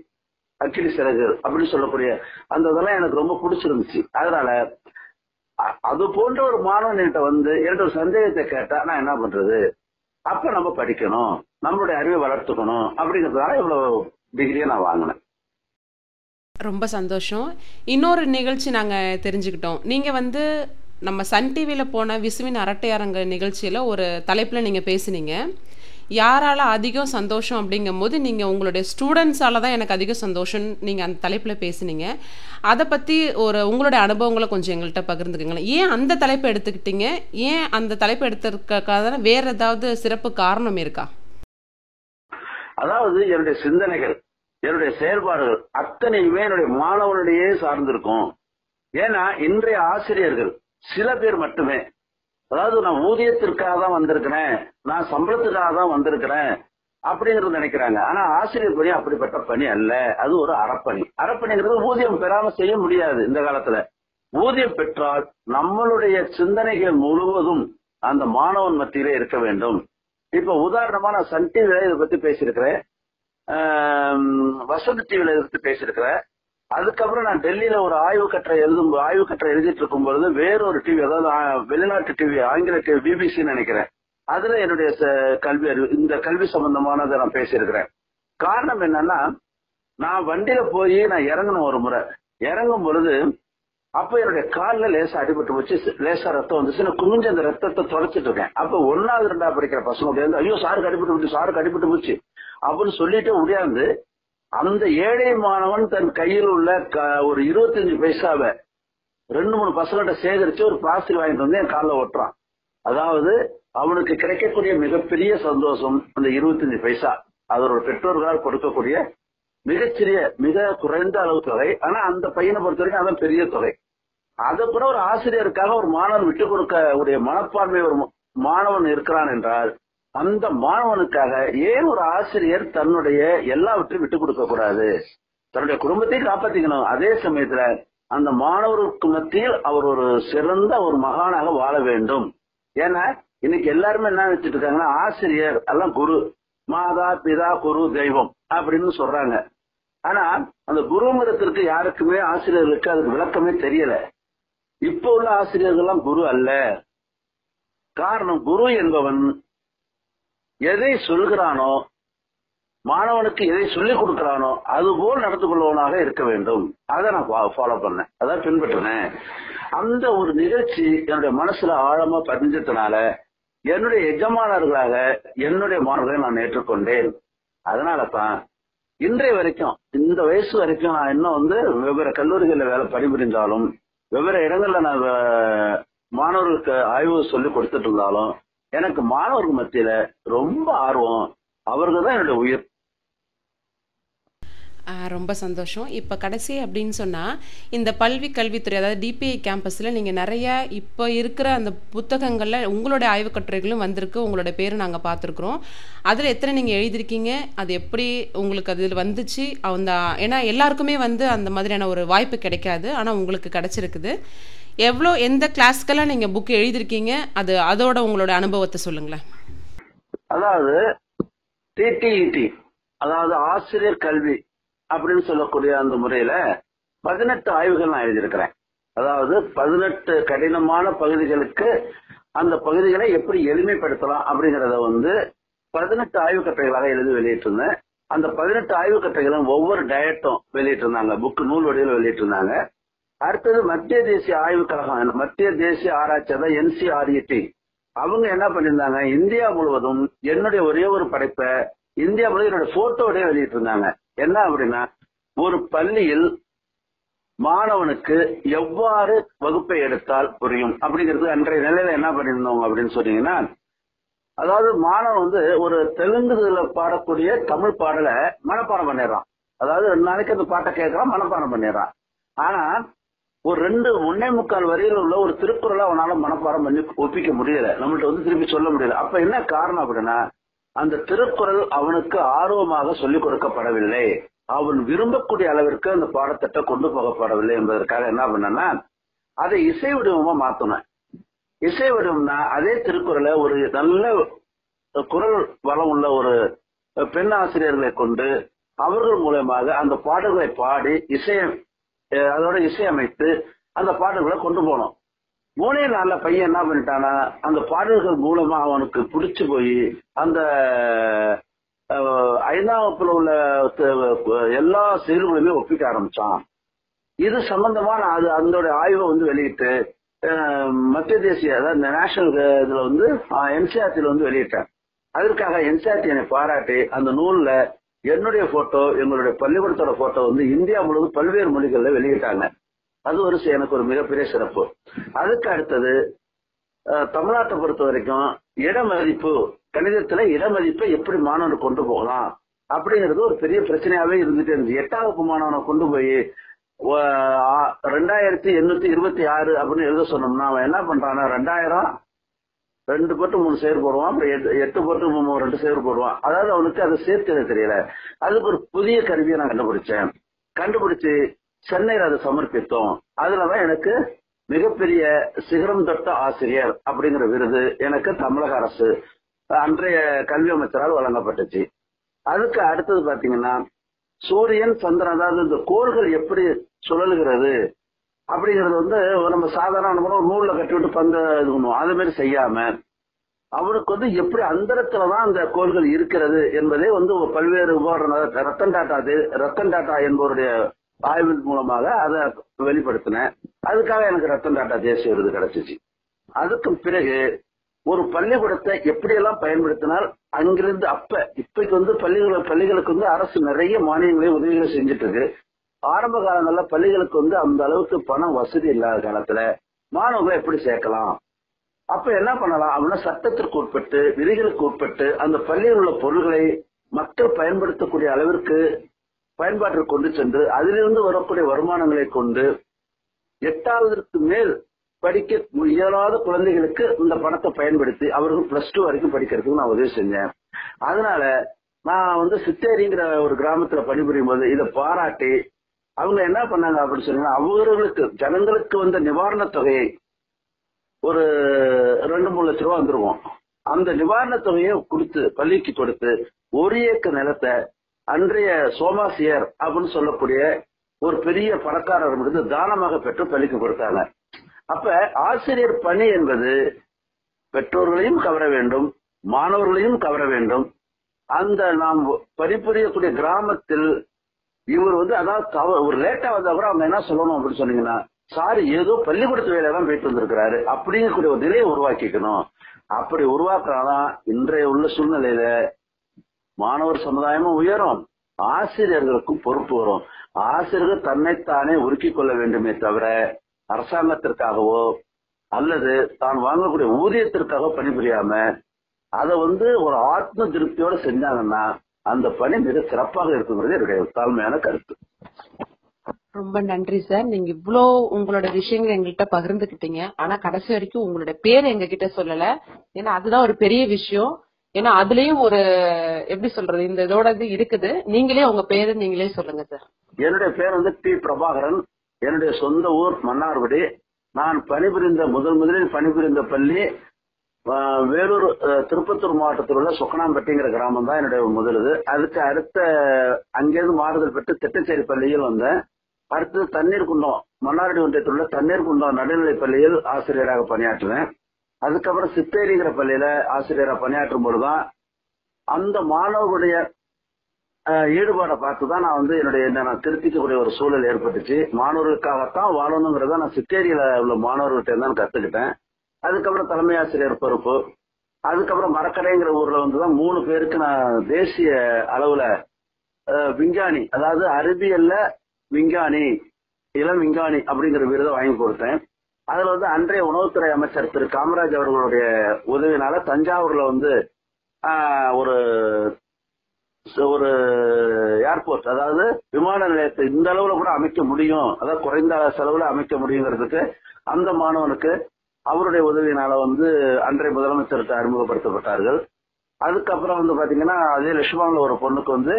அக்கிலி சிறகு அப்படின்னு சொல்லக்கூடிய அந்த இதெல்லாம் எனக்கு ரொம்ப பிடிச்சிருந்துச்சு. அதனால அது போன்ற ஒரு மாணவன்கிட்ட வந்து என்கிட்ட ஒரு சந்தேகத்தை கேட்டா நான் என்ன பண்றது? அப்ப நம்ம படிக்கணும் நம்மளுடைய அறிவை வளர்த்துக்கணும் அப்படிங்கிறதுனால இவ்வளவு டிகிரியை நான் வாங்கினேன். ரொம்ப சந்தோஷம். இன்னொரு நிகழ்ச்சி நாங்கள் தெரிஞ்சுக்கிட்டோம். நீங்கள் வந்து நம்ம சன் டிவியில் போன விசுவின் அரட்டையாரங்க நிகழ்ச்சியில் ஒரு தலைப்பில் நீங்கள் பேசுனீங்க. யாரால் அதிகம் சந்தோஷம் அப்படிங்கும் போது நீங்கள் உங்களுடைய ஸ்டூடெண்ட்ஸால் தான் எனக்கு அதிக சந்தோஷம் நீங்கள் அந்த தலைப்பில் பேசுனீங்க. அதை பற்றி ஒரு உங்களுடைய அனுபவங்களை கொஞ்சம் எங்கள்கிட்ட பகிர்ந்துக்குங்களேன். ஏன் அந்த தலைப்பை எடுத்துக்கிட்டீங்க? ஏன் அந்த தலைப்பை எடுத்திருக்கிறதுக்காக வேற ஏதாவது சிறப்பு காரணம் இருக்கா? அதாவது என்னுடைய சிந்தனைகள். என்னுடைய செயல்பாடுகள் அத்தனையுமே என்னுடைய மாணவனுடையே சார்ந்திருக்கும். ஏன்னா இன்றைய ஆசிரியர்கள் சில பேர் மட்டுமே. அதாவது நான் ஊதியத்திற்காக தான் வந்திருக்கிறேன். நான் சம்பளத்துக்காக தான் வந்திருக்கிறேன் அப்படிங்கறது நினைக்கிறாங்க. ஆனா ஆசிரியர் பணி அப்படிப்பட்ட பணி அல்ல. அது ஒரு அறப்பணி. அறப்பணிங்கிறது ஊதியம் பெறாம செய்ய முடியாது இந்த காலத்துல. ஊதியம் பெற்றால் நம்மளுடைய சிந்தனைகள் முழுவதும் அந்த மாணவன் மத்தியிலே இருக்க வேண்டும். இப்ப உதாரணமா நான் சன் டிவில இதை பத்தி பேசியிருக்கிறேன். வசந்த் டிவில இருந்து பேசியிருக்கிறேன். அதுக்கப்புறம் நான் டெல்லியில ஒரு ஆய்வு கட்டுரை எழுதும் ஆய்வு கட்டுரை எழுதிட்டு இருக்கும் பொழுது வேறொரு டிவி அதாவது வெளிநாட்டு டிவி ஆங்கில டிவி பிபிசின்னு நினைக்கிறேன். அதுல என்னுடைய ச- கல்வி அறிவு இந்த கல்வி சம்பந்தமானதை நான் பேசியிருக்கிறேன். காரணம் என்னன்னா நான் வண்டியில போய் நான் இறங்கணும் ஒரு முறை. இறங்கும் பொழுது அப்ப என்னுடைய காலில் லேசா அடிபட்டு போச்சு லேசா ரத்தம் வந்துச்சு நான் குமிஞ்ச அந்த ரத்தத்தை தொடச்சிட்டு இருக்கேன். அப்ப ஒன்னாவது ரெண்டா படிக்கிற பசங்க ஐயோ சாருக்கு அடிபட்டு போச்சு சாருக்கு அடிபட்டு போச்சு. அப்படின்னு சொல்லிட்டு முடியாது. அந்த ஏழை மாணவன் தன் கையில் உள்ள க- ஒரு இருபத்தஞ்சு பைசாவை ரெண்டு மூணு பசங்கள்ட்ட சேகரிச்சு ஒரு பிளாஸ்டிக் வாங்கிட்டு வந்து என் காலில் ஒட்டுறான். அதாவது அவனுக்கு கிடைக்கக்கூடிய மிகப்பெரிய சந்தோஷம் அந்த இருபத்தஞ்சு பைசா. அதோட பெற்றோர்களால் கொடுக்கக்கூடிய மிகச்சிறிய மிக குறைந்த அளவு தொகை. ஆனா அந்த பையனை பொறுத்த வரைக்கும் அதான் பெரிய தொகை. அதை கூட ஒரு ஆசிரியருக்காக ஒரு மாணவன் விட்டுக் கொடுக்க உடைய மனப்பான்மை ஒரு மாணவன் இருக்கிறான் என்றால் அந்த மாணவனுக்காக ஏன் ஒரு ஆசிரியர் தன்னுடைய எல்லாவற்றையும் விட்டுக் கொடுக்க கூடாது? தன்னுடைய குடும்பத்தையும் காப்பாத்திக்கணும். அதே சமயத்துல அந்த மாணவருக்கு மத்தியில் அவர் ஒரு சிறந்த ஒரு மகானாக வாழ வேண்டும். ஏன்னா இன்னைக்கு எல்லாருமே என்ன வச்சுட்டு இருக்காங்கன்னா ஆசிரியர் எல்லாம் குரு மாதா பிதா குரு தெய்வம் அப்படின்னு சொல்றாங்க. ஆனா அந்த குருங்கிறதுக்கு யாருக்குமே ஆசிரியர்களுக்கு அதுக்கு விளக்கமே தெரியல. இப்ப உள்ள ஆசிரியர்கள்லாம் குரு அல்ல. காரணம் குரு என்பவன் எதை சொல்கிறானோ மாணவனுக்கு எதை சொல்லிக் கொடுக்கிறானோ அது போல் நடந்து கொள்வனாக இருக்க வேண்டும். அதை நான் ஃபாலோ பண்ணேன். அதான் பின்பற்றினேன். அந்த ஒரு நிகழ்ச்சி என்னுடைய மனசுல ஆழமா பதிஞ்சதுனால என்னுடைய எஜமானர்களாக என்னுடைய மாணவர்களை நான் ஏற்றுக்கொண்டேன். அதனால தான் இன்றைய வரைக்கும் இந்த வயசு வரைக்கும் நான் இன்னும் வந்து வெவ்வேறு கல்லூரிகளில் வேலை பணிபுரிந்தாலும் வெவ்வேறு இடங்கள்ல நான் மாணவர்களுக்கு ஆய்வு சொல்லி கொடுத்துட்டு இருந்தாலும் எனக்கு மாணவர்கள் மத்தியில ரொம்ப ஆர்வம். அவர்கள் தான் என்னுடைய உயிர். ரொம்ப சந்தோஷம். இப்போ கடைசி அப்படின்னு சொன்னால் இந்த பல்வி கல்வித்துறை அதாவது டிபிஐ கேம்பஸில் நீங்கள் நிறைய இப்போ இருக்கிற அந்த புத்தகங்களில் உங்களோட ஆய்வுக் கட்டுரைகளும் வந்திருக்கு. உங்களோட பேரும் நாங்கள் பார்த்துருக்குறோம். அதில் எத்தனை நீங்கள் எழுதியிருக்கீங்க? அது எப்படி உங்களுக்கு அதில் வந்துச்சு? அந்த ஏன்னா எல்லாருக்குமே வந்து அந்த மாதிரியான ஒரு வாய்ப்பு கிடைக்காது. ஆனால் உங்களுக்கு கிடைச்சிருக்குது. எவ்வளோ எந்த கிளாஸ்க்கெல்லாம் நீங்கள் புக் எழுதியிருக்கீங்க? அது அதோட உங்களோட அனுபவத்தை சொல்லுங்களேன். அதாவது டிடிஇடி அதாவது ஆசிரியர் கல்வி அப்படின்னு சொல்லக்கூடிய அந்த முறையில பதினெட்டு ஆய்வுகள் நான் எழுதியிருக்கிறேன். அதாவது பதினெட்டு கடினமான பகுதிகளுக்கு அந்த பகுதிகளை எப்படி எளிமைப்படுத்தலாம் அப்படிங்கறத வந்து பதினெட்டு ஆய்வு கட்டுரைகளாக எழுதி வெளியிட்டிருந்தேன். அந்த பதினெட்டு ஆய்வு கட்டுரைகளும் ஒவ்வொரு டயட்டும் வெளியிட்டிருந்தாங்க. புக் நூல் வடிவில் வெளியிட்டிருந்தாங்க. அடுத்தது மத்திய தேசிய ஆய்வு கழகம் மத்திய தேசிய ஆராய்ச்சி அதாவது என்சிஆர்இடி அவங்க என்ன பண்ணியிருந்தாங்க? இந்தியா முழுவதும் என்னுடைய ஒரே ஒரு படைப்பை இந்தியா முழுவதும் என்னோட போட்டோடய வெளியிட்டு இருந்தாங்க என்ன அப்படின்னா ஒரு பள்ளியில் மாணவனுக்கு எவ்வாறு வகுப்பை எடுத்தால் புரியும்? அப்படிங்கிறது அன்றைய நிலையில என்ன பண்ணியிருந்தோம் அப்படின்னு சொன்னீங்கன்னா அதாவது மாணவன் வந்து ஒரு தெலுங்குல பாடக்கூடிய தமிழ் பாடலை மனப்பாடம் பண்ணிடுறான். அதாவது ரெண்டு நாளைக்கு அந்த பாட்டை கேட்கறான் மனப்பாடம் பண்ணிடுறான். ஆனா ஒரு ரெண்டு ஒன்னே முக்கால் வரியில் உள்ள ஒரு திருக்குறளை அவனால மனப்பாடம் பண்ணி ஒப்பிக்க முடியல. நம்மள்ட்ட வந்து திருப்பி சொல்ல முடியல. அப்ப என்ன காரணம் அப்படின்னா அந்த திருக்குறள் அவனுக்கு ஆர்வமாக சொல்லிக் கொடுக்கப்படவில்லை. அவன் விரும்பக்கூடிய அளவிற்கு அந்த பாடத்திட்ட கொண்டு போகப்படவில்லை என்பதற்காக என்ன பண்ணனா அதை இசை வடிவமா மாத்தணும். இசை வடிவம்னா அதே திருக்குறளை ஒரு நல்ல குரல் வளம் உள்ள ஒரு பெண் ஆசிரியர்களை கொண்டு அவர்கள் மூலயமாக அந்த பாடல்களை பாடி இசையை அதோட இசையமைத்து அந்த பாடல்களை கொண்டு போனோம். மூணே நாள்ல பையன் என்ன பண்ணிட்டானா அந்த பாடல்கள் மூலமா அவனுக்கு பிடிச்சு போய் அந்த ஐந்தாம் வகுப்புல உள்ள எல்லா செயல்களுமே ஒப்பிக்க ஆரம்பிச்சான். இது சம்பந்தமா நான் அது அதோட ஆய்வை வந்து வெளியிட்டு மத்திய தேசிய அதாவது நேஷனல் இதுல வந்து என்சிஆர்டில வந்து வெளியிட்டேன். அதற்காக என்சிஆர்டி என்னை பாராட்டி அந்த நூல்ல என்னுடைய போட்டோ எங்களுடைய பள்ளிக்கூடத்தோட போட்டோ வந்து இந்தியா முழுவதும் பல்வேறு மொழிகள்ல வெளியிட்டாங்க. அது ஒரு எனக்கு ஒரு மிகப்பெரிய சிறப்பு. அதுக்கு அடுத்தது தமிழ்நாட்டை பொறுத்த வரைக்கும் இடமதிப்பு கணிதத்துல இடமதிப்பை எப்படி மாணவனுக்கு கொண்டு போகலாம் அப்படிங்கிறது ஒரு பெரிய பிரச்சனையாவே இருந்துட்டே இருந்துச்சு. எட்டாம் வகுப்பு மாணவனை கொண்டு போய் ரெண்டாயிரத்தி எண்ணூத்தி இருபத்தி ஆறு அப்படின்னு எழுத சொன்னோம்னா அவன் என்ன பண்றான்னா ரெண்டாயிரம் ரெண்டு போட்டு மூணு சேர் போடுவான் அப்புறம் எட்டு எட்டு போட்டு மூணு ரெண்டு சேர் போடுவான். அதாவது அவனுக்கு அதை சேர்த்து தெரியல. அதுக்கு ஒரு புதிய கருவியை நான் கண்டுபிடிச்சேன். கண்டுபிடிச்சு சென்னையில் அதை சமர்ப்பித்தோம். அதுலதான் எனக்கு மிகப்பெரிய சிகரம் தொட்ட ஆசிரியர் அப்படிங்கிற விருது எனக்கு தமிழக அரசு அன்றைய கல்வி அமைச்சரால் வழங்கப்பட்டுச்சு. அதுக்கு அடுத்தது பாத்தீங்கன்னா சூரியன் சந்திரன் அதாவது இந்த கோள்கள் எப்படி சுழல்கிறது அப்படிங்கிறது வந்து நம்ம சாதாரண ஒரு நூல்ல கட்டிவிட்டு பந்த இது பண்ணுவோம். அது மாதிரி செய்யாம அவனுக்கு வந்து எப்படி அந்தரத்துலதான் அந்த கோள்கள் இருக்கிறது என்பதே வந்து பல்வேறு உபகரண ரத்தன் டாட்டா அது ரத்தன் டாட்டா என்பவருடைய ஆய்வின் மூலமாக அதை வெளிப்படுத்தினேன். அதுக்காக எனக்கு ரத்தன் டாட்டா தேசிய விருது கிடைச்சிச்சு. அதுக்கு பிறகு ஒரு பள்ளிக்கூடத்தை எப்படியெல்லாம் பயன்படுத்தினால் அங்கிருந்து அப்ப இப்பைக்கு வந்து பள்ளிகள் பள்ளிகளுக்கு வந்து அரசு நிறைய மானியங்களை உதவிகளை செஞ்சுட்டு இருக்கு. ஆரம்ப காலங்கள்ல பள்ளிகளுக்கு வந்து அந்த அளவுக்கு பணம் வசதி இல்லாத காலத்துல மாணவர்களை எப்படி சேர்க்கலாம்? அப்ப என்ன பண்ணலாம் அப்படின்னா சட்டத்திற்கு உட்பட்டு விதிகளுக்கு உட்பட்டு அந்த பள்ளியில் உள்ள பொருள்களை மக்கள் பயன்படுத்தக்கூடிய அளவிற்கு பயன்பாட்டிற்கு கொண்டு சென்று அதிலிருந்து வரக்கூடிய வருமானங்களை கொண்டு எட்டாவதற்கு மேல் படிக்க இயலாத குழந்தைகளுக்கு இந்த பணத்தை பயன்படுத்தி அவர்கள் பிளஸ் டூ வரைக்கும் படிக்கிறதுக்கு நான் உதவி செஞ்சேன். அதனால நான் வந்து சித்தேரிங்கிற ஒரு கிராமத்துல பணிபுரியும் போது இதை பாராட்டி அவங்க என்ன பண்ணாங்க அப்படின்னு சொன்னீங்கன்னா அவர்களுக்கு ஜனங்களுக்கு வந்த நிவாரணத் தொகையை ஒரு ரெண்டு மூணு லட்ச ரூபா வந்துருவோம். அந்த நிவாரணத் தொகையை கொடுத்து பள்ளிக்கு கொடுத்து ஒரு ஏக்கர் நிலத்தை அன்றைய சோமாசியர் அப்படின்னு சொல்லக்கூடிய ஒரு பெரிய பணக்காரர் இருந்து தானமாக பெற்று பள்ளிக்கு கொடுத்தாங்க. அப்ப ஆசிரியர் பணி என்பது பெற்றோர்களையும் கவர வேண்டும் மாணவர்களையும் கவர வேண்டும். அந்த நாம் பணிபுரியக்கூடிய கிராமத்தில் இவர் வந்து அதாவது ஒரு லேட்டா வந்தா கூட அவங்க என்ன சொல்லணும் அப்படின்னு சொன்னீங்கன்னா சார் ஏதோ பள்ளிக்கூடத்து வேலையா தான் போயிட்டு வந்திருக்கிறாரு. அப்படிங்கக்கூடிய ஒரு நிலையை உருவாக்கிக்கணும். அப்படி உருவாக்குனாதான் இன்றைய உள்ள சூழ்நிலையில மாணவர் சமுதாயமும் உயரும். ஆசிரியர்களுக்கும் பொறுப்பு வரும். ஆசிரியர்கள் தன்னைத்தானே உருக்கிக் கொள்ள வேண்டுமே தவிர அரசாங்கத்திற்காகவோ அல்லது தான் வாங்கக்கூடிய ஊதியத்திற்காக பணிபுரியாம அதை வந்து ஒரு ஆத்ம திருப்தியோட செஞ்சாங்கன்னா அந்த பணி மிக சிறப்பாக இருக்குங்கிறது என்னுடைய தாழ்மையான கருத்து. ரொம்ப நன்றி சார். நீங்க இவ்ளோ உங்களோட விஷயங்களை எங்கள்கிட்ட பகிர்ந்துக்கிட்டீங்க. ஆனா கடைசி வரைக்கும் உங்களோட பேர் எங்க கிட்ட சொல்லல. ஏன்னா அதுதான் ஒரு பெரிய விஷயம். ஏன்னா அதுலயும் ஒரு எப்படி சொல்றது இந்த இதோட இது இருக்குது. நீங்களே உங்க பேரு நீங்களே சொல்லுங்க சார். என்னுடைய பேர் வந்து டி. பிரபாகரன். என்னுடைய சொந்த ஊர் மன்னார்குடி. நான் பணிபுரிந்த முதல் முதலில் பணிபுரிந்த பள்ளி வேலூர் திருப்பத்தூர் மாவட்டத்தில் உள்ள சொக்கனாம்பட்டிங்கிற கிராமம் தான் என்னுடைய முதல் இது அதுக்கு அடுத்த அங்கேருந்து மாறுதல் பெற்று திட்டச்சேரி பள்ளியில் வந்தேன். அடுத்தது தண்ணீர் குண்டம். மன்னாரடி ஒன்றியத்தில் உள்ள தண்ணீர் குண்டம் நடுநிலைப் பள்ளியில் ஆசிரியராக பணியாற்றுவேன். அதுக்கப்புறம் சித்தேரிங்கிற பள்ளியில ஆசிரியராக பணியாற்றும் பொழுதுதான் அந்த மாணவர்களுடைய ஈடுபாடை பார்த்து தான் நான் வந்து என்னுடைய நான் திருத்திக்கக்கூடிய ஒரு சூழல் ஏற்பட்டுச்சு. மாணவர்களுக்காகத்தான் வாழணுங்கிறத நான் சித்தேரியில உள்ள மாணவர்கள்ட்ட தான் கத்துக்கிட்டேன். அதுக்கப்புறம் தலைமை ஆசிரியர் பொறுப்பு. அதுக்கப்புறம் மரக்கடைங்கிற ஊர்ல வந்து தான் மூணு பேருக்கு நான் தேசிய அளவுல விஞ்ஞானி. அதாவது அறிவியல்ல விஞ்ஞானி இளம் விஞ்ஞானி அப்படிங்கிற விருதை வாங்கி கொடுத்தேன். அதுல வந்து அன்றைய உணவுத்துறை அமைச்சர் திரு காமராஜ் அவர்களுடைய உதவினால தஞ்சாவூர்ல வந்து ஒரு ஒரு ஏர்போர்ட் அதாவது விமான நிலையத்தை இந்த அளவுல கூட அமைக்க முடியும். அதாவது குறைந்த செலவுல அமைக்க முடியுங்கிறதுக்கு அந்த மாணவனுக்கு அவருடைய உதவியினால வந்து அன்றைய முதலமைச்சர்கிட்ட அறிமுகப்படுத்தப்பட்டார்கள். அதுக்கப்புறம் வந்து பாத்தீங்கன்னா அதே லட்சுமாவில் ஒரு பொண்ணுக்கு வந்து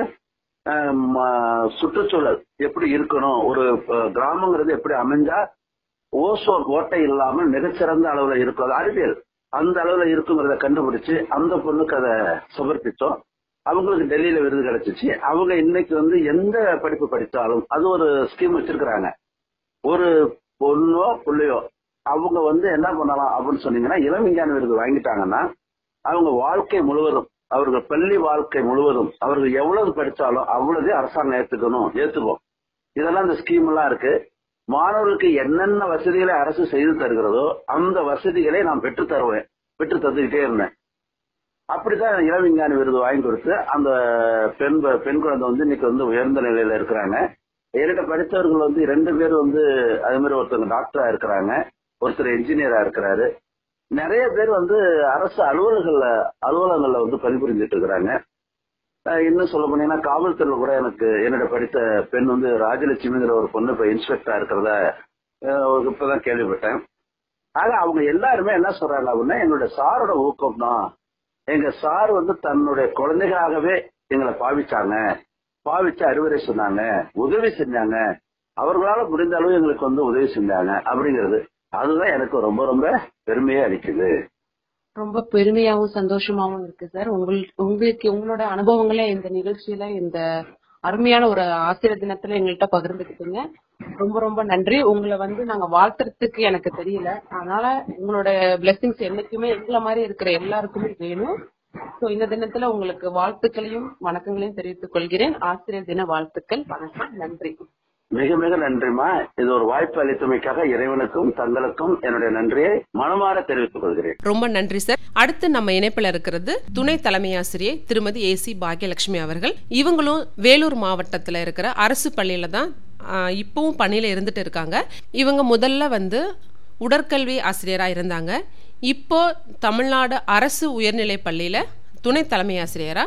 சுற்றுச்சூழல் எப்படி இருக்கணும் ஒரு கிராமங்கிறது எப்படி அமைஞ்சா ஓசோன் ஓட்டை இல்லாமல் மிகச்சிறந்த அளவுல இருக்கும். அது அறிவியல். அந்த அளவுல இருக்குங்கிறத கண்டுபிடிச்சு அந்த பொண்ணுக்கு அதை சமர்ப்பித்தோம். அவங்களுக்கு டெல்லியில விருது கிடைச்சிச்சு. அவங்க இன்னைக்கு வந்து எந்த படிப்பு படித்தாலும் அது ஒரு ஸ்கீம் வச்சிருக்கிறாங்க. ஒரு பொண்ணோ பிள்ளையோ அவங்க வந்து என்ன பண்ணலாம் அப்படின்னு சொன்னீங்கன்னா இளம் விஞ்ஞான விருது வாங்கிட்டாங்கன்னா அவங்க வாழ்க்கை முழுவதும் அவர்கள் பள்ளி வாழ்க்கை முழுவதும் அவர்கள் எவ்வளவு படித்தாலும் அவ்வளவு அரசாங்கம் ஏத்துக்கணும் ஏத்துக்கும். இதெல்லாம் இந்த ஸ்கீம் எல்லாம் இருக்கு. மாணவர்களுக்கு என்னென்ன வசதிகளை அரசு செய்து தருகிறதோ அந்த வசதிகளை நான் பெற்று தருவேன் பெற்று தந்துக்கிட்டே இருந்தேன். அப்படித்தான் இளம் விஞ்ஞானி விருது வாங்கி கொடுத்து அந்த பெண் பெண் குழந்தை வந்து இன்னைக்கு வந்து உயர்ந்த நிலையில இருக்கிறாங்க. என்கிட்ட படித்தவர்கள் வந்து ரெண்டு பேர் வந்து அது மாதிரி ஒருத்தவங்க டாக்டரா இருக்கிறாங்க. ஒருத்தர் என்ஜினியரா இருக்கிறாரு. நிறைய பேர் வந்து அரசு அலுவலகங்கள்ல அலுவலகங்கள்ல வந்து பணிபுரிஞ்சிட்டு இருக்கிறாங்க. இன்னும் சொல்ல போனீங்கன்னா காவல்துறையில கூட எனக்கு என்னோட படித்த பெண் வந்து ராஜலட்சுமிங்கிற ஒரு பொண்ணு இப்ப இன்ஸ்பெக்டரா இருக்கிறத இப்பதான் கேள்விப்பட்டேன். ஆக அவங்க எல்லாருமே என்ன சொல்றாங்க அப்படின்னா என்னோட சாரோட ஊக்கம் தான். எங்க சார் வந்து தன்னுடைய குழந்தைகளாகவே எங்களை பாவிச்சாங்க. பாவிச்சு அறிவுரை சொன்னாங்க உதவி செஞ்சாங்க. அவர்களால முடிந்த அளவு எங்களுக்கு வந்து உதவி செஞ்சாங்க அப்படிங்கிறது. அதுதான் எனக்கு ரொம்ப ரொம்ப பெருமையா அளிக்குது. ரொம்ப பெருமையாவும் சந்தோஷமாவும் இருக்கு சார். உங்கள் உங்களுக்கு உங்களோட அனுபவங்களை இந்த நிகழ்ச்சியில இந்த அருமையான ஒரு ஆசிரியர் தினத்துல எங்கள்கிட்ட பகிர்ந்துக்கிட்டீங்க. ரொம்ப ரொம்ப நன்றி. உங்களை வந்து நாங்க வாழ்த்துறதுக்கு எனக்கு தெரியல. அதனால உங்களோட பிளெஸிங்ஸ் என்னைக்குமே எங்களை மாதிரி இருக்கிற எல்லாருக்குமே வேணும். சோ இந்த தினத்துல உங்களுக்கு வாழ்த்துக்களையும் வணக்கங்களையும் தெரிவித்துக் கொள்கிறேன். ஆசிரியர் தின வாழ்த்துக்கள். வணக்கம். நன்றி. மிக மிக நன்றிமா இது ஒரு வாய்ப்பு அளித்தமைக்காக இறைவனுக்கும் தங்களுக்கும் என்னுடைய நன்றியை மனமாற தெரிவித்துக் கொள்கிறேன். ரொம்ப நன்றி சார். அடுத்து நம்ம இணைப்புல இருக்கிறது துணை தலைமை ஆசிரியை திருமதி ஏ சி பாக்யலட்சுமி அவர்கள். இவங்களும் வேலூர் மாவட்டத்துல இருக்கிற அரசு பள்ளியில தான் இப்பவும் பணியில இருந்துட்டு இருக்காங்க. இவங்க முதல்ல வந்து உடற்கல்வி ஆசிரியரா இருந்தாங்க. இப்போ தமிழ்நாடு அரசு உயர்நிலை பள்ளியில துணை தலைமை ஆசிரியரா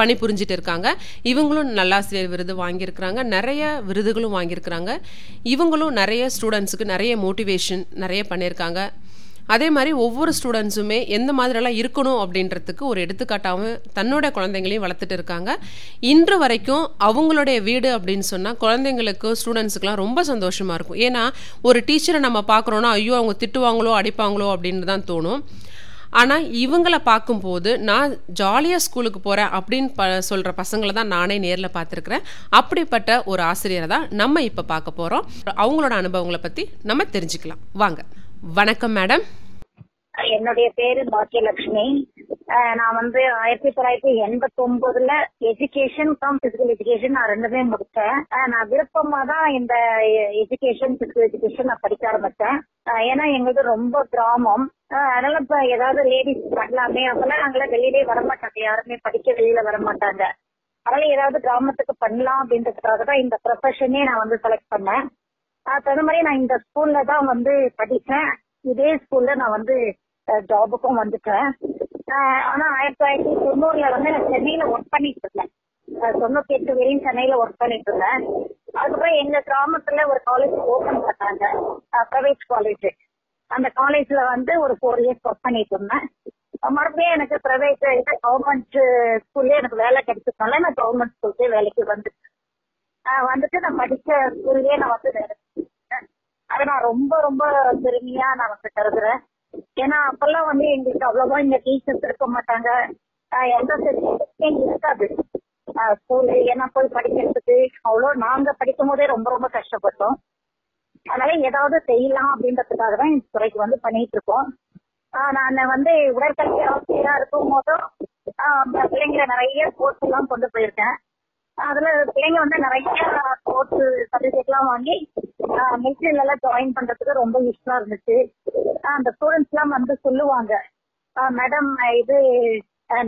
பணிபுரிஞ்சிட்டு இருக்காங்க இவங்களும் நல்லாசிரியர் விருது வாங்கியிருக்கிறாங்க. நிறைய விருதுகளும் வாங்கியிருக்கிறாங்க. இவங்களும் நிறைய ஸ்டூடெண்ட்ஸுக்கு நிறைய மோட்டிவேஷன் நிறைய பண்ணியிருக்காங்க. அதே மாதிரி ஒவ்வொரு ஸ்டூடெண்ட்ஸுமே எந்த மாதிரியெல்லாம் இருக்கணும் அப்படின்றதுக்கு ஒரு எடுத்துக்காட்டாகவும் தன்னோட குழந்தைங்களையும் வளர்த்துட்டு இருக்காங்க. இன்று வரைக்கும் அவங்களுடைய வீடு அப்படின்னு சொன்னால் குழந்தைங்களுக்கு ஸ்டூடெண்ட்ஸுக்கெலாம் ரொம்ப சந்தோஷமாக இருக்கும். ஏன்னா ஒரு டீச்சரை நம்ம பார்க்குறோன்னா ஐயோ அவங்க திட்டுவாங்களோ அடிப்பாங்களோ அப்படின்னு தான் தோணும். ஆனால் இவங்கள பார்க்கும்போது நான் ஜாலியாக ஸ்கூலுக்கு போகிறேன் அப்படின்னு ப சொல்கிற பசங்களை தான் நானே நேரில் பார்த்துருக்குறேன். அப்படிப்பட்ட ஒரு ஆசிரியரை தான் நம்ம இப்போ பார்க்க போகிறோம் அவங்களோட அனுபவங்களை பற்றி நம்ம தெரிஞ்சுக்கலாம். வாங்க. வணக்கம் மேடம். என்னுடைய பேரு பாக்கியலட்சுமி. நான் வந்து ஆயிரத்தி தொள்ளாயிரத்தி எண்பத்தி ஒன்பதுல எஜுகேஷன் கம் பிசிக்கல் எஜுகேஷன் நான் ரெண்டுமே முடிச்சேன் நான் விருப்பமா தான் இந்த எஜுகேஷன் பிசிக்கல் எஜுகேஷன் நான் படிக்க ஆரம்பிச்சேன் ஏன்னா எங்களுக்கு ரொம்ப கிராமம். அதனால இப்ப ஏதாவது லேடிஸ் பண்ணலாமே அப்பெல்லாம் நாங்களே வெளியிலே வரமாட்டாங்க. யாருமே படிக்க வெளியில வரமாட்டாங்க. அதனால ஏதாவது கிராமத்துக்கு பண்ணலாம் அப்படின்றதுக்காக தான் இந்த ப்ரொஃபஷனே நான் வந்து செலக்ட் பண்ணேன். அதுக்கு தகுந்த மாதிரி நான் இந்த ஸ்கூல்ல தான் வந்து படித்தேன் இதே ஸ்கூல்ல நான் வந்து ஜாபுக்கும் வந்துட்டேன். ஆனா ஆயிரத்தி தொள்ளாயிரத்தி தொண்ணூறுல வந்து நான் சென்னையில ஒர்க் பண்ணிட்டு இருந்தேன். தொண்ணூத்தி எட்டு வரையும் சென்னையில ஒர்க் பண்ணிட்டு இருந்தேன். அதுக்கப்புறம் எங்க கிராமத்துல ஒரு காலேஜ் ஓபன் பண்ணாங்க. பிரைவேட் காலேஜ் அந்த காலேஜ்ல வந்து ஒரு ஃபோர் இயர்ஸ் ஒர்க் பண்ணிட்டு இருந்தேன். மறுபடியும் எனக்கு பிரைவேட் கவர்மெண்ட் ஸ்கூல்ல எனக்கு வேலை கிடைச்சதுனால நான் கவர்மெண்ட் ஸ்கூலுக்கே வேலைக்கு வந்துட்டேன். வந்துட்டு நான் படிச்ச ஸ்கூல்லயே நான் வந்து வேலை அதை நான் ரொம்ப ரொம்ப பெருமையா நான் வந்து கருதுறேன். ஏன்னா அப்பெல்லாம் வந்து எங்களுக்கு அவ்வளவா இங்க டீச்சர்ஸ் இருக்க மாட்டாங்க. எந்த இருக்காது. ஸ்கூலு ஏன்னா போய் படிக்கிறதுக்கு அவ்வளோ நாங்க படிக்கும் போதே ரொம்ப ரொம்ப கஷ்டப்பட்டோம். அதனால ஏதாவது செய்யலாம் அப்படின்றதுக்காக தான் இந்த துறைக்கு வந்து பண்ணிட்டு இருக்கோம். நான் வந்து உடற்கல்வி ஆசிரியரா இருக்கும் போதும் பிள்ளைங்களை நிறைய ஸ்போர்ட்ஸ் எல்லாம் கொண்டு போயிருக்கேன். அதுல பிள்ளைங்க வந்து நிறைய ஸ்போர்ட்ஸ் சர்டிபிகேட் எல்லாம் வாங்கி மிலிட்ரில எல்லாம் ஜாயின் பண்றதுக்கு ரொம்ப யூஸ்ஃபுல்லா இருந்துச்சு. அந்த ஸ்டூடெண்ட்ஸ் எல்லாம் வந்து சொல்லுவாங்க மேடம் இது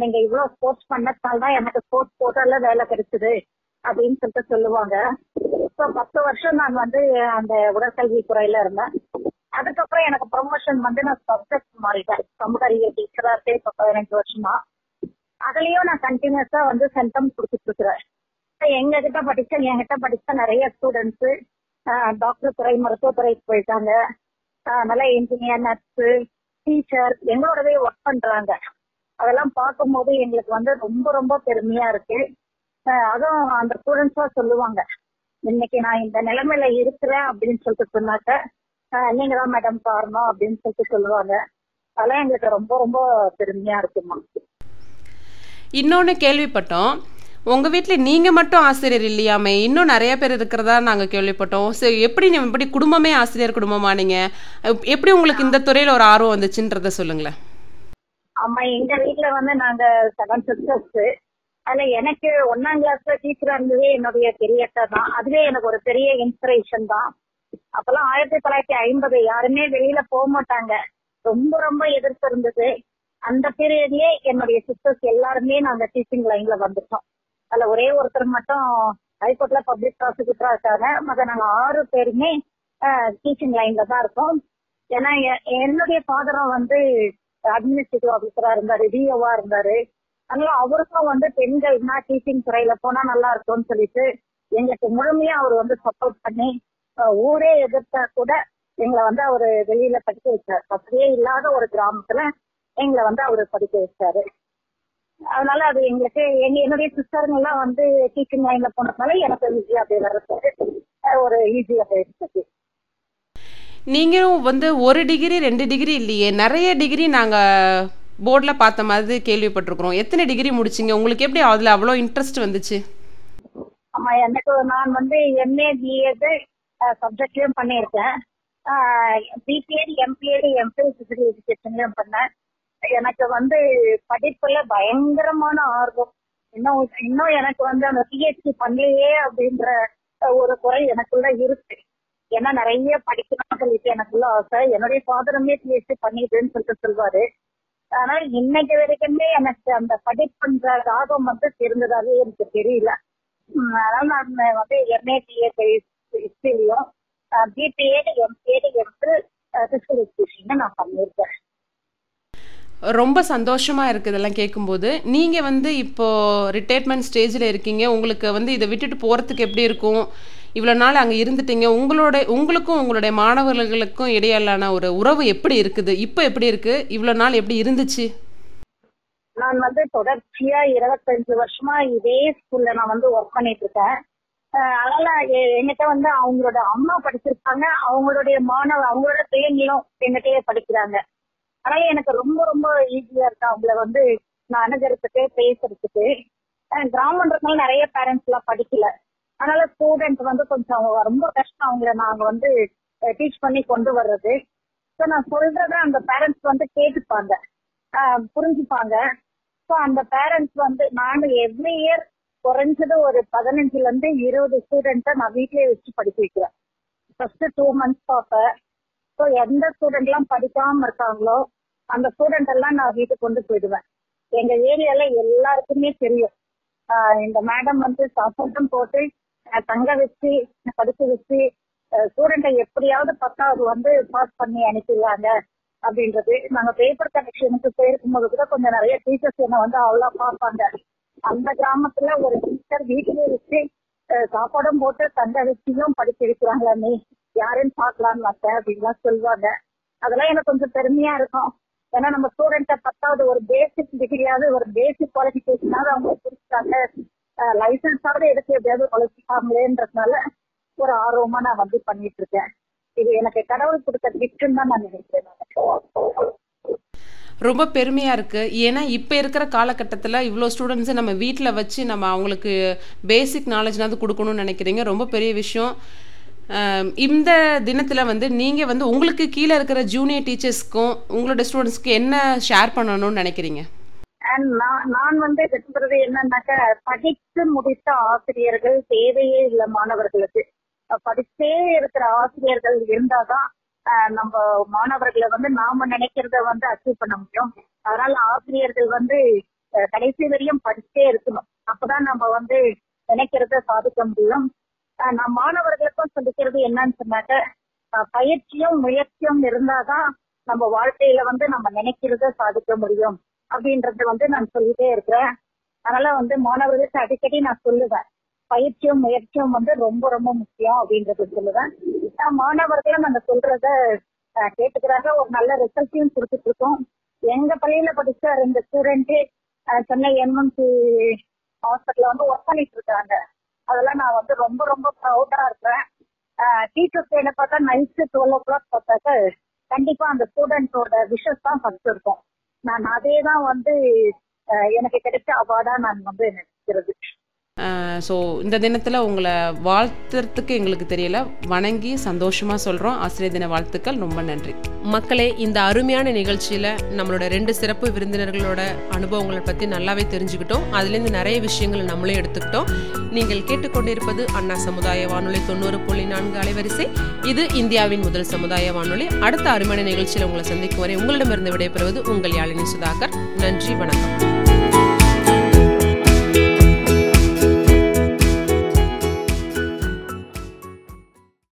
நீங்க இவ்வளவு ஸ்போர்ட்ஸ் பண்ணதுனால தான் எனக்கு ஸ்போர்ட்ஸ் கோட்டால வேலை கிடைச்சது. அப்படின்னு சொல்லிட்டு சொல்லுவாங்க. ஸோ பத்து வருஷம் நான் வந்து அந்த உடற்கல்வி துறையில இருந்தேன். அதுக்கப்புறம் எனக்கு ப்ரொமோஷன் வந்து நான் சப்ஜெக்ட் மாறிட்டேன். சமூக அறிவியல் டீச்சரா இருக்கேன் இப்போ பதினஞ்சு வருஷமா. அதுலயும் நான் கண்டினியூஸா வந்து சென்டம் கொடுத்துட்டு இருக்கிறேன். இப்ப எங்க கிட்ட படிச்ச என்கிட்ட படிச்ச நிறைய ஸ்டூடெண்ட்ஸ் டாக்டர் துறை மருத்துவத்துறைக்கு போயிட்டாங்க. நல்ல இன்ஜினியர் நர்ஸு டீச்சர் எங்களோடவே ஒர்க் பண்றாங்க. அதெல்லாம் பார்க்கும்போது எங்களுக்கு வந்து ரொம்ப ரொம்ப பெருமையா இருக்கு. அதுவும் அந்த ஸ்டூடெண்ட்ஸா சொல்லுவாங்க. இன்னைக்கு நான் இந்த நிலைமையில இருக்கிறேன் அப்படின்னு சொல்லிட்டு சொன்னாக்க நீங்க தான் மேடம் காரணம் அப்படின்னு சொல்லிட்டு சொல்லுவாங்க. அதெல்லாம் எங்களுக்கு ரொம்ப ரொம்ப பெருமையா இருக்குமா இன்னொன்று கேள்விப்பட்டோம். உங்கள் வீட்டில் நீங்கள் மட்டும் ஆசிரியர் இல்லையாமே? இன்னும் நிறைய பேர் இருக்கிறதா நாங்கள் கேள்விப்பட்டோம். சரி எப்படி நீ எப்படி குடும்பமே ஆசிரியர் குடும்பமா நீங்கள் எப்படி உங்களுக்கு இந்த துறையில் ஒரு ஆர்வம் வந்துச்சுன்றத சொல்லுங்களேன். ஆமா எங்க வீட்ல வந்து நாங்க செவன் சிஸ்டர்ஸ் அதுல எனக்கு ஒன்னாம் கிளாஸ்ல டீச்சரா இருந்ததே என்னுடைய பெரிய அக்கா தான். அதுவே எனக்கு ஒரு பெரிய இன்ஸ்பிரேஷன் தான். அப்பெல்லாம் ஆயிரத்தி தொள்ளாயிரத்தி ஐம்பது யாருமே வெளியில போக மாட்டாங்க. ரொம்ப ரொம்ப எதிர்ப்பு இருந்தது. அந்த பீரியட்லயே என்னுடைய சிஸ்டர்ஸ் எல்லாருமே நாங்க டீச்சிங் லைன்ல வந்துட்டோம். அதுல ஒரே ஒருத்தர் மட்டும் ஹைகோர்ட்ல பப்ளிக் ப்ராசிக்யூட்டரா இருக்காங்க. மத நாங்க ஆறு பேருமே டீச்சிங் லைன்ல தான் இருக்கோம். ஏன்னா என்னுடைய ஃபாதரும் வந்து அட்மினிஸ்ட்ரேட்டிவ் ஆபீசரா இருந்தாரு டிஓவா இருந்தாரு. அதனால அவருக்கும் வந்து பெண்கள்னா டீச்சிங் துறையில போனா நல்லா இருக்கும்னு சொல்லிட்டு எங்களுக்கு முழுமையா அவர் வந்து சப்போர்ட் பண்ணி ஊரே எதிர்த்தா கூட எங்களை வந்து அவரு வெளியில படிக்க வச்சார். அப்படியே இல்லாத ஒரு கிராமத்துல எங்களை வந்து அவரு படிக்க வச்சாரு. அதனால அது எங்களுக்கு எங்க என்னுடைய சிஸ்டருங்க எல்லாம் வந்து டீச்சிங் லைன்ல போனதுனால எனக்கு ஈஸியா அப்படியே வர்றது ஒரு ஈஸியா போயிடுச்சு. நீங்களும் வந்து ஒரு டிகிரி ரெண்டு டிகிரி இல்லையே. நிறைய டிகிரி நாங்கள் போர்டில் பார்த்த மாதிரி கேள்விப்பட்டிருக்கிறோம். எத்தனை டிகிரி முடிச்சிங்க? உங்களுக்கு எப்படி அதில் அவ்வளோ இன்ட்ரெஸ்ட் வந்துச்சு? ஆமா எனக்கு நான் வந்து எம்ஏ பிஎட் சப்ஜெக்ட்லயும் பண்ணியிருக்கேன். பிபிஎட் எம்பிஎட் எம்பிஏ ஃபிசிக்கல் எஜுகேஷன்லயும் பண்ணேன். எனக்கு வந்து படிப்புல பயங்கரமான ஆர்வம். இன்னும் இன்னும் எனக்கு வந்து அந்த பிஹெச்டி பண்ணலையே அப்படின்ற ஒரு குறை எனக்குள்ள இருக்கு. ஏன்னா நிறைய படிக்கணும்னு சொல்லிட்டு எனக்குள்ள ஆசை. என்னுடைய ஃபாதருமே பிஹெச்டி பண்ணிட்டுன்னு சொல்லிட்டு சொல்வாரு. ஆனா இன்னைக்கு வரைக்குமே எனக்கு அந்த படிப்புன்ற ஆர்வம் வந்து தெரிந்ததாவே எனக்கு தெரியல. அதனால நான் வந்து எம்ஏ பிஏ ஹிஸ்டரியும் பிபிஏ எம்பிஏ எடுத்து பிசிக்கல் எஜுகேஷன் நான் பண்ணியிருக்கேன். ரொம்ப சந்தோஷமா இருக்கு இதெல்லாம் கேட்கும்போது நீங்க வந்து இப்போ ரிட்டையர்மெண்ட் ஸ்டேஜில் இருக்கீங்க. உங்களுக்கு வந்து இதை விட்டுட்டு போறதுக்கு எப்படி இருக்கும்? இவ்வளோ நாள் அங்கே இருந்துட்டீங்க. உங்களோட உங்களுக்கும் உங்களுடைய மாணவர்களுக்கும் இடையிலான ஒரு உறவு எப்படி இருக்குது? இப்போ எப்படி இருக்கு? இவ்வளோ நாள் எப்படி இருந்துச்சு? நான் வந்து தொடர்ச்சியா இருபத்தஞ்சு வருஷமா இதே ஸ்கூல்ல நான் வந்து ஒர்க் பண்ணிட்டு இருக்கேன். அதனால எ- என்கிட்ட வந்து அவங்களோட அம்மா படிச்சிருக்காங்க. அவங்களுடைய மாணவ அவங்களோட பிள்ளைங்களும் என்கிட்டயே படிக்கிறாங்க. அதனால எனக்கு ரொம்ப ரொம்ப ஈஸியா இருக்கு அவங்கள வந்து நான் அணுகிறதுக்கு பேசுறதுக்கு. அஹ் கிராமன்றதுனால நிறைய பேரண்ட்ஸ் எல்லாம் படிக்கல. அதனால ஸ்டூடெண்ட் வந்து கொஞ்சம் அவங்க ரொம்ப கஷ்டம் அவங்கள நாங்க வந்து டீச் பண்ணி கொண்டு வர்றது. ஸோ நான் சொல்றத அந்த பேரண்ட்ஸ் வந்து கேட்டுப்பாங்க. புரிஞ்சுப்பாங்க. ஸோ அந்த பேரண்ட்ஸ் வந்து நான் எவ்ரி இயர் குறைஞ்சது ஒரு பதினஞ்சுல இருந்து இருபது ஸ்டூடெண்ட்டை நான் வீட்லயே வச்சு படிக்க வைக்கிறேன். ஃபர்ஸ்ட் டூ மந்த்ஸ் பார்ப்பேன் ஸோ எந்த ஸ்டூடெண்ட் எல்லாம் படிக்காம இருக்காங்களோ அந்த ஸ்டூடெண்ட் எல்லாம் நான் வீட்டுக்கு கொண்டு போயிடுவேன். எங்க ஏரியால எல்லாருக்குமே தெரியும். இந்த மேடம் வந்து சப்போர்ட்டும் போட்டு தங்க வச்சு படிக்க வச்சு ஸ்டூடெண்ட்டை எப்படியாவது பத்தாவது வந்து பாஸ் பண்ணி அனுப்பிடுவாங்க அப்படின்றது. நாங்க பேப்பர் கனெக்ஷனுக்கு போயிருக்கும் போது கூட கொஞ்சம் நிறைய டீச்சர்ஸ் என்ன வந்து அவ்வளோ பார்ப்பாங்க. அந்த கிராமத்துல ஒரு டீச்சர் வீட்டிலே வச்சு சாப்பாடும் போட்டு தங்க வச்சியும் படிக்க வைக்கிறாங்களா நீ? யாருன்னு பார்க்கலாம் மாட்டேன் அப்படின்லாம் சொல்லுவாங்க. அதெல்லாம் எனக்கு கொஞ்சம் பெருமையா இருக்கும். ஏன்னா நம்ம ஸ்டூடெண்ட்டை பத்தாவது ஒரு பேசிக் டிகிரியாவது ஒரு பேசிக் குவாலிபிகேஷனாவது அவங்க பிடிச்சிட்டாங்க லைசன்ஸாவது எடுத்து எப்படியாவது உழைச்சிக்காமலேன்றதுனால ஒரு ஆர்வமா நான் வந்து பண்ணிட்டு இருக்கேன் இது எனக்கு கடவுள் கொடுத்த கிஃப்ட்னு தான் நான் நினைக்கிறேன் ரொம்ப பெருமையா இருக்கு. ஏன்னா இப்ப இருக்கிற காலகட்டத்தில் இவ்வளோ ஸ்டூடெண்ட்ஸை நம்ம வீட்டில் வச்சு நம்ம அவங்களுக்கு பேசிக் நாலேஜ்னாவது கொடுக்கணும்னு நினைக்கிறீங்க. ரொம்ப பெரிய விஷயம். இந்த தினத்தில் வந்து நீங்க வந்து உங்களுக்கு கீழே இருக்கிற ஜூனியர் டீச்சர்ஸ்க்கும் உங்களோட ஸ்டூடெண்ட்ஸ்க்கு என்ன ஷேர் பண்ணணும்னு நினைக்கிறீங்க? நான் நான் வந்து விரும்புறது என்னன்னாக்க படித்து முடித்த ஆசிரியர்கள் தேவையே இல்லை மாணவர்களுக்கு. படிச்சே இருக்கிற ஆசிரியர்கள் இருந்தாதான் நம்ம மாணவர்களை வந்து நாம நினைக்கிறத வந்து அச்சீவ் பண்ண முடியும். அதனால ஆசிரியர்கள் வந்து கடைசி வரையும் படிச்சே இருக்கணும். அப்பதான் நம்ம வந்து நினைக்கிறத சாதிக்க முடியும். நான் மாணவர்களுக்கும் சொல்லிக்கிறது என்னன்னு சொன்னாக்க பயிற்சியும் முயற்சியும் இருந்தாதான் நம்ம வாழ்க்கையில வந்து நம்ம நினைக்கிறத சாதிக்க முடியும். அப்படின்றத வந்து நான் சொல்லிட்டே இருக்கிறேன். அதனால வந்து மாணவர்களுக்கு அடிக்கடி நான் சொல்லுவேன். பயிற்சியும் முயற்சியும் வந்து ரொம்ப ரொம்ப முக்கியம் அப்படின்றத சொல்லுவேன். மாணவர்களும் அந்த சொல்றத கேட்டுக்கிறாங்க. ஒரு நல்ல ரிசல்ட்டையும் கொடுத்துட்டு இருக்கோம். எங்க பள்ளியில படிச்ச ரெண்டு ஸ்டூடெண்ட் சென்னை எம்என்சி ஹாஸ்பிட்டல்ல வந்து ஒர்க் பண்ணிட்டு இருக்காங்க. அதெல்லாம் நான் வந்து ரொம்ப ரொம்ப ப்ரௌடா இருக்கிறேன். டீச்சர்ஸ் என்ன பார்த்தா நைட்டு டுவெல் ஓ கிளாக் பார்த்தாக்க கண்டிப்பா அந்த ஸ்டூடெண்ட்ஸோட விஷஸ் தான் ஃபர்ஸ்ட் இருக்கும். நான் அதே தான் வந்து எனக்கு கிடைச்ச அவார்டா நான் வந்து நினைக்கிறது. ஸோ இந்த தினத்தில் உங்களை வாழ்த்துறதுக்கு எங்களுக்கு தெரியல. வணங்கி சந்தோஷமாக சொல்கிறோம் ஆசிரியர் தின வாழ்த்துக்கள். ரொம்ப நன்றி. மக்களே இந்த அருமையான நிகழ்ச்சியில் நம்மளோட ரெண்டு சிறப்பு விருந்தினர்களோட அனுபவங்களை பற்றி நல்லாவே தெரிஞ்சுக்கிட்டோம். அதுலேருந்து நிறைய விஷயங்களை நம்மளே எடுத்துக்கிட்டோம். நீங்கள் கேட்டுக்கொண்டிருப்பது அண்ணா சமுதாய வானொலி தொண்ணூறு புள்ளி நான்கு அலைவரிசை. இது இந்தியாவின் முதல் சமுதாய வானொலி. அடுத்த அருமையான நிகழ்ச்சியில் உங்களை சந்திக்கும் வரை உங்களிடமிருந்து விடைபெறுவது உங்கள் யாழினி சுதாகர். நன்றி வணக்கம்.